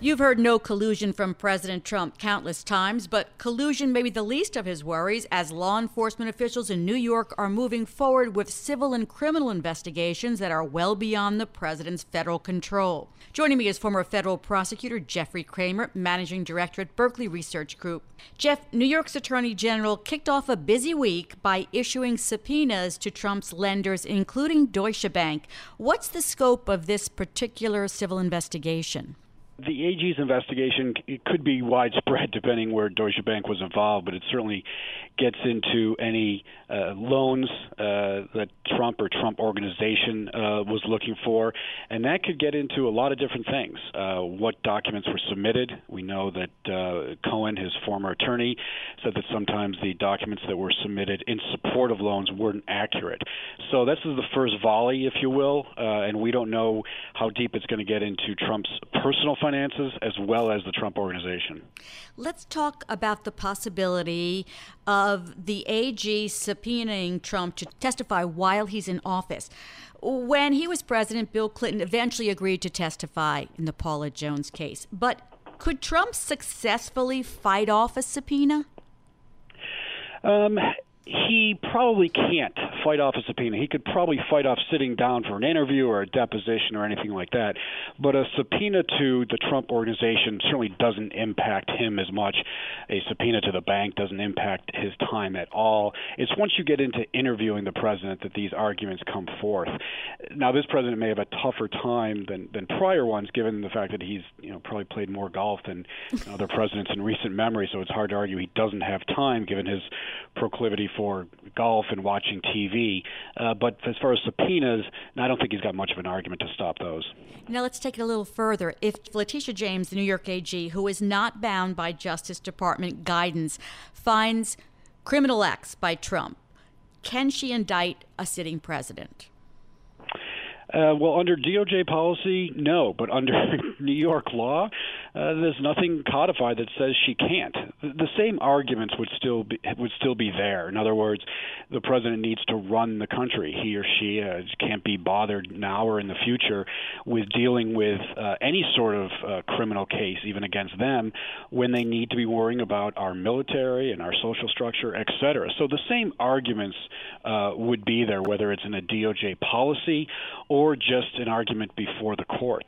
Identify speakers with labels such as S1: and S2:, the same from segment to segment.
S1: You've heard no collusion from President Trump countless times, but collusion may be the least of his worries as law enforcement officials in New York are moving forward with civil and criminal investigations that are well beyond the president's federal control. Joining me is former federal prosecutor Jeffrey Cramer, managing director at Berkeley Research Group. Jeff, New York's Attorney General kicked off a busy week by issuing subpoenas to Trump's lenders, including Deutsche Bank. What's the scope of this particular civil investigation?
S2: The AG's investigation it could be widespread depending where Deutsche Bank was involved, but it certainly gets into any uh, loans uh, that Trump or Trump organization uh, was looking for, and that could get into a lot of different things. Uh, what documents were submitted? We know that uh, Cohen, his former attorney, said that sometimes the documents that were submitted in support of loans weren't accurate. So this is the first volley, if you will, uh, and we don't know how deep it's going to get into Trump's personal finances as well as the Trump organization.
S1: Let's talk about the possibility of the AG subpoenaing Trump to testify while he's in office. When he was president, Bill Clinton eventually agreed to testify in the Paula Jones case. But could Trump successfully fight off a subpoena?
S2: Um, he probably can't fight off a subpoena. He could probably fight off sitting down for an interview or a deposition or anything like that. But a subpoena to the Trump organization certainly doesn't impact him as much. A subpoena to the bank doesn't impact his time at all. It's once you get into interviewing the president that these arguments come forth. Now, this president may have a tougher time than, than prior ones, given the fact that he's you know probably played more golf than other presidents in recent memory. So it's hard to argue he doesn't have time, given his proclivity for golf and watching TV. Uh, but as far as subpoenas, I don't think he's got much of an argument to stop those.
S1: Now let's take it a little further. If Letitia James, the New York AG, who is not bound by Justice Department guidance, finds criminal acts by Trump, can she indict a sitting president?
S2: Uh, well, under DOJ policy, no, but under New York law, uh, there's nothing codified that says she can't. The same arguments would still be would still be there. In other words, the president needs to run the country. He or she uh, can't be bothered now or in the future with dealing with uh, any sort of uh, criminal case, even against them, when they need to be worrying about our military and our social structure, et cetera. So the same arguments uh, would be there, whether it's in a DOJ policy or just an argument before the court.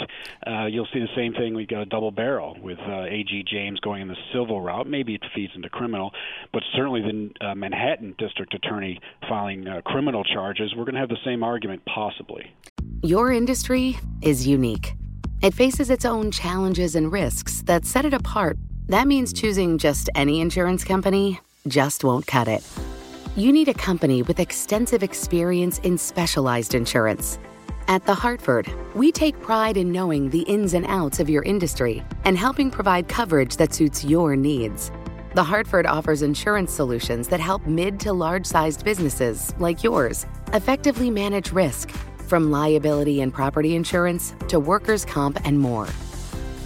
S2: Uh, you'll see the same thing. We've got a double barrel with uh, AG James going in the civil route. Maybe it feeds into criminal, but certainly the uh, Manhattan District Attorney filing uh, criminal charges, we're going to have the same argument possibly.
S3: Your industry is unique. It faces its own challenges and risks that set it apart. That means choosing just any insurance company just won't cut it. You need a company with extensive experience in specialized insurance at The Hartford, we take pride in knowing the ins and outs of your industry and helping provide coverage that suits your needs. The Hartford offers insurance solutions that help mid to large sized businesses like yours effectively manage risk, from liability and property insurance to workers' comp and more.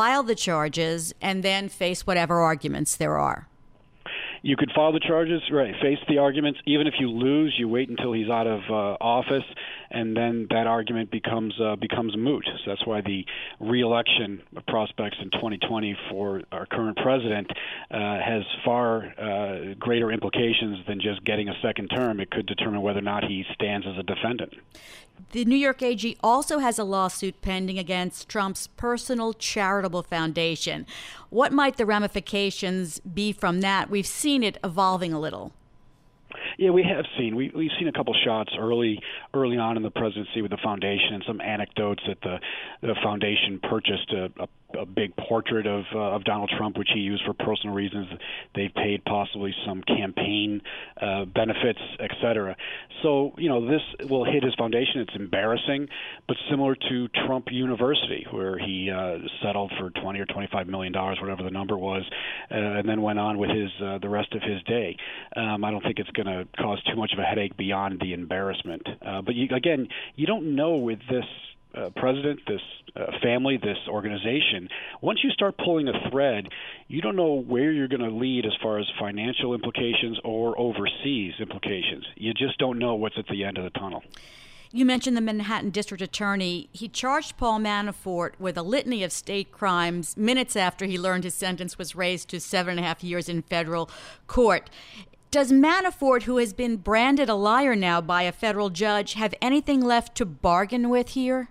S1: file the charges, and then face whatever arguments there are.
S2: You could file the charges, right? Face the arguments. Even if you lose, you wait until he's out of uh, office, and then that argument becomes uh, becomes moot. So that's why the reelection prospects in 2020 for our current president uh, has far uh, greater implications than just getting a second term. It could determine whether or not he stands as a defendant.
S1: The New York AG also has a lawsuit pending against Trump's personal charitable foundation. What might the ramifications be from that? We've seen it evolving a little.
S2: Yeah, we have seen. We we've seen a couple shots early early on in the presidency with the foundation and some anecdotes that the the foundation purchased a, a a big portrait of uh, of Donald Trump, which he used for personal reasons. They've paid possibly some campaign uh, benefits, etc. So you know this will hit his foundation. It's embarrassing, but similar to Trump University, where he uh, settled for 20 or 25 million dollars, whatever the number was, uh, and then went on with his uh, the rest of his day. Um, I don't think it's going to cause too much of a headache beyond the embarrassment. Uh, but you, again, you don't know with this uh, president, this uh, family, this organization, once you start pulling a thread, you don't know where you're going to lead as far as financial implications or overseas implications. You just don't know what's at the end of the tunnel.
S1: You mentioned the Manhattan District Attorney. He charged Paul Manafort with a litany of state crimes minutes after he learned his sentence was raised to seven and a half years in federal court. Does Manafort, who has been branded a liar now by a federal judge, have anything left to bargain with here?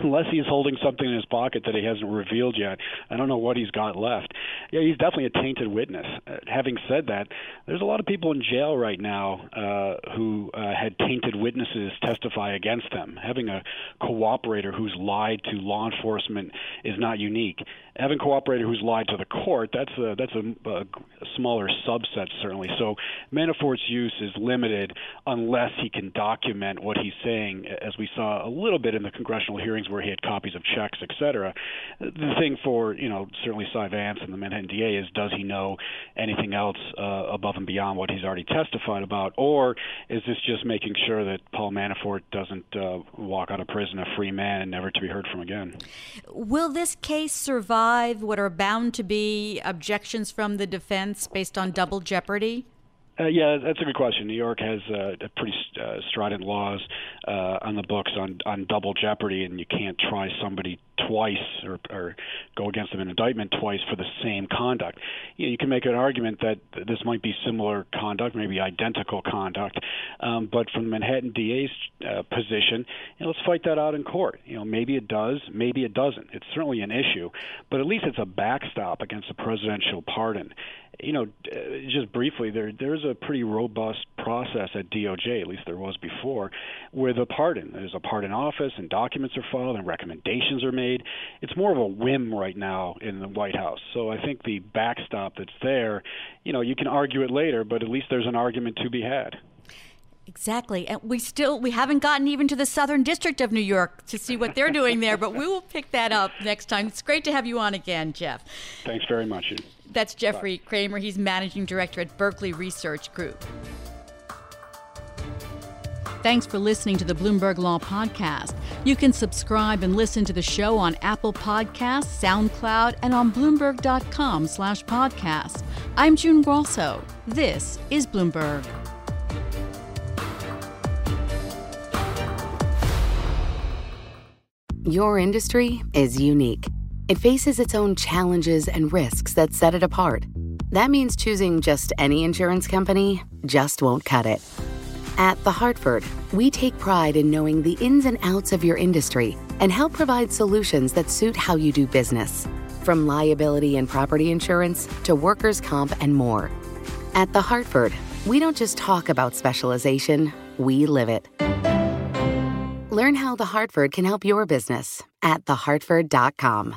S2: unless he's holding something in his pocket that he hasn't revealed yet, I don't know what he's got left. Yeah, he's definitely a tainted witness. Uh, having said that, there's a lot of people in jail right now uh, who uh, had tainted witnesses testify against them. Having a cooperator who's lied to law enforcement is not unique. Having a cooperator who's lied to the court, that's a that's a, a smaller subset certainly. So Manafort's use is limited unless he can document what he's saying, as we saw a little bit in the congressional hearings where he had copies of checks, etc. The thing for you know certainly Cy Vance and the Manhattan DA is does he know anything else uh, above and beyond what he's already testified about, or is this just making sure that Paul Manafort doesn't uh, walk out of prison a free man and never to be heard from again?
S1: Will this case survive what are bound to be objections from the defense based on double jeopardy?
S2: Uh, yeah, that's a good question. New York has uh, pretty uh, strident laws uh, on the books on on double jeopardy, and you can't try somebody twice or, or go against them in indictment twice for the same conduct. You, know, you can make an argument that this might be similar conduct, maybe identical conduct, um, but from the Manhattan DA's uh, position, you know, let's fight that out in court. You know, maybe it does, maybe it doesn't. It's certainly an issue, but at least it's a backstop against a presidential pardon you know, just briefly, there there's a pretty robust process at DOJ, at least there was before, with a pardon. There's a pardon office, and documents are filed, and recommendations are made. It's more of a whim right now in the White House. So I think the backstop that's there, you know, you can argue it later, but at least there's an argument to be had.
S1: Exactly. And we still we haven't gotten even to the Southern District of New York to see what they're doing there, but we will pick that up next time. It's great to have you on again, Jeff.
S2: Thanks very much.
S1: That's Jeffrey Bye. Cramer. He's managing director at Berkeley Research Group. Thanks for listening to the Bloomberg Law Podcast. You can subscribe and listen to the show on Apple Podcasts, SoundCloud, and on Bloomberg.com slash podcast. I'm June Grosso. This is Bloomberg.
S3: Your industry is unique. It faces its own challenges and risks that set it apart. That means choosing just any insurance company just won't cut it. At The Hartford, we take pride in knowing the ins and outs of your industry and help provide solutions that suit how you do business. From liability and property insurance to workers' comp and more. At The Hartford, we don't just talk about specialization, we live it. Learn how The Hartford can help your business at thehartford.com.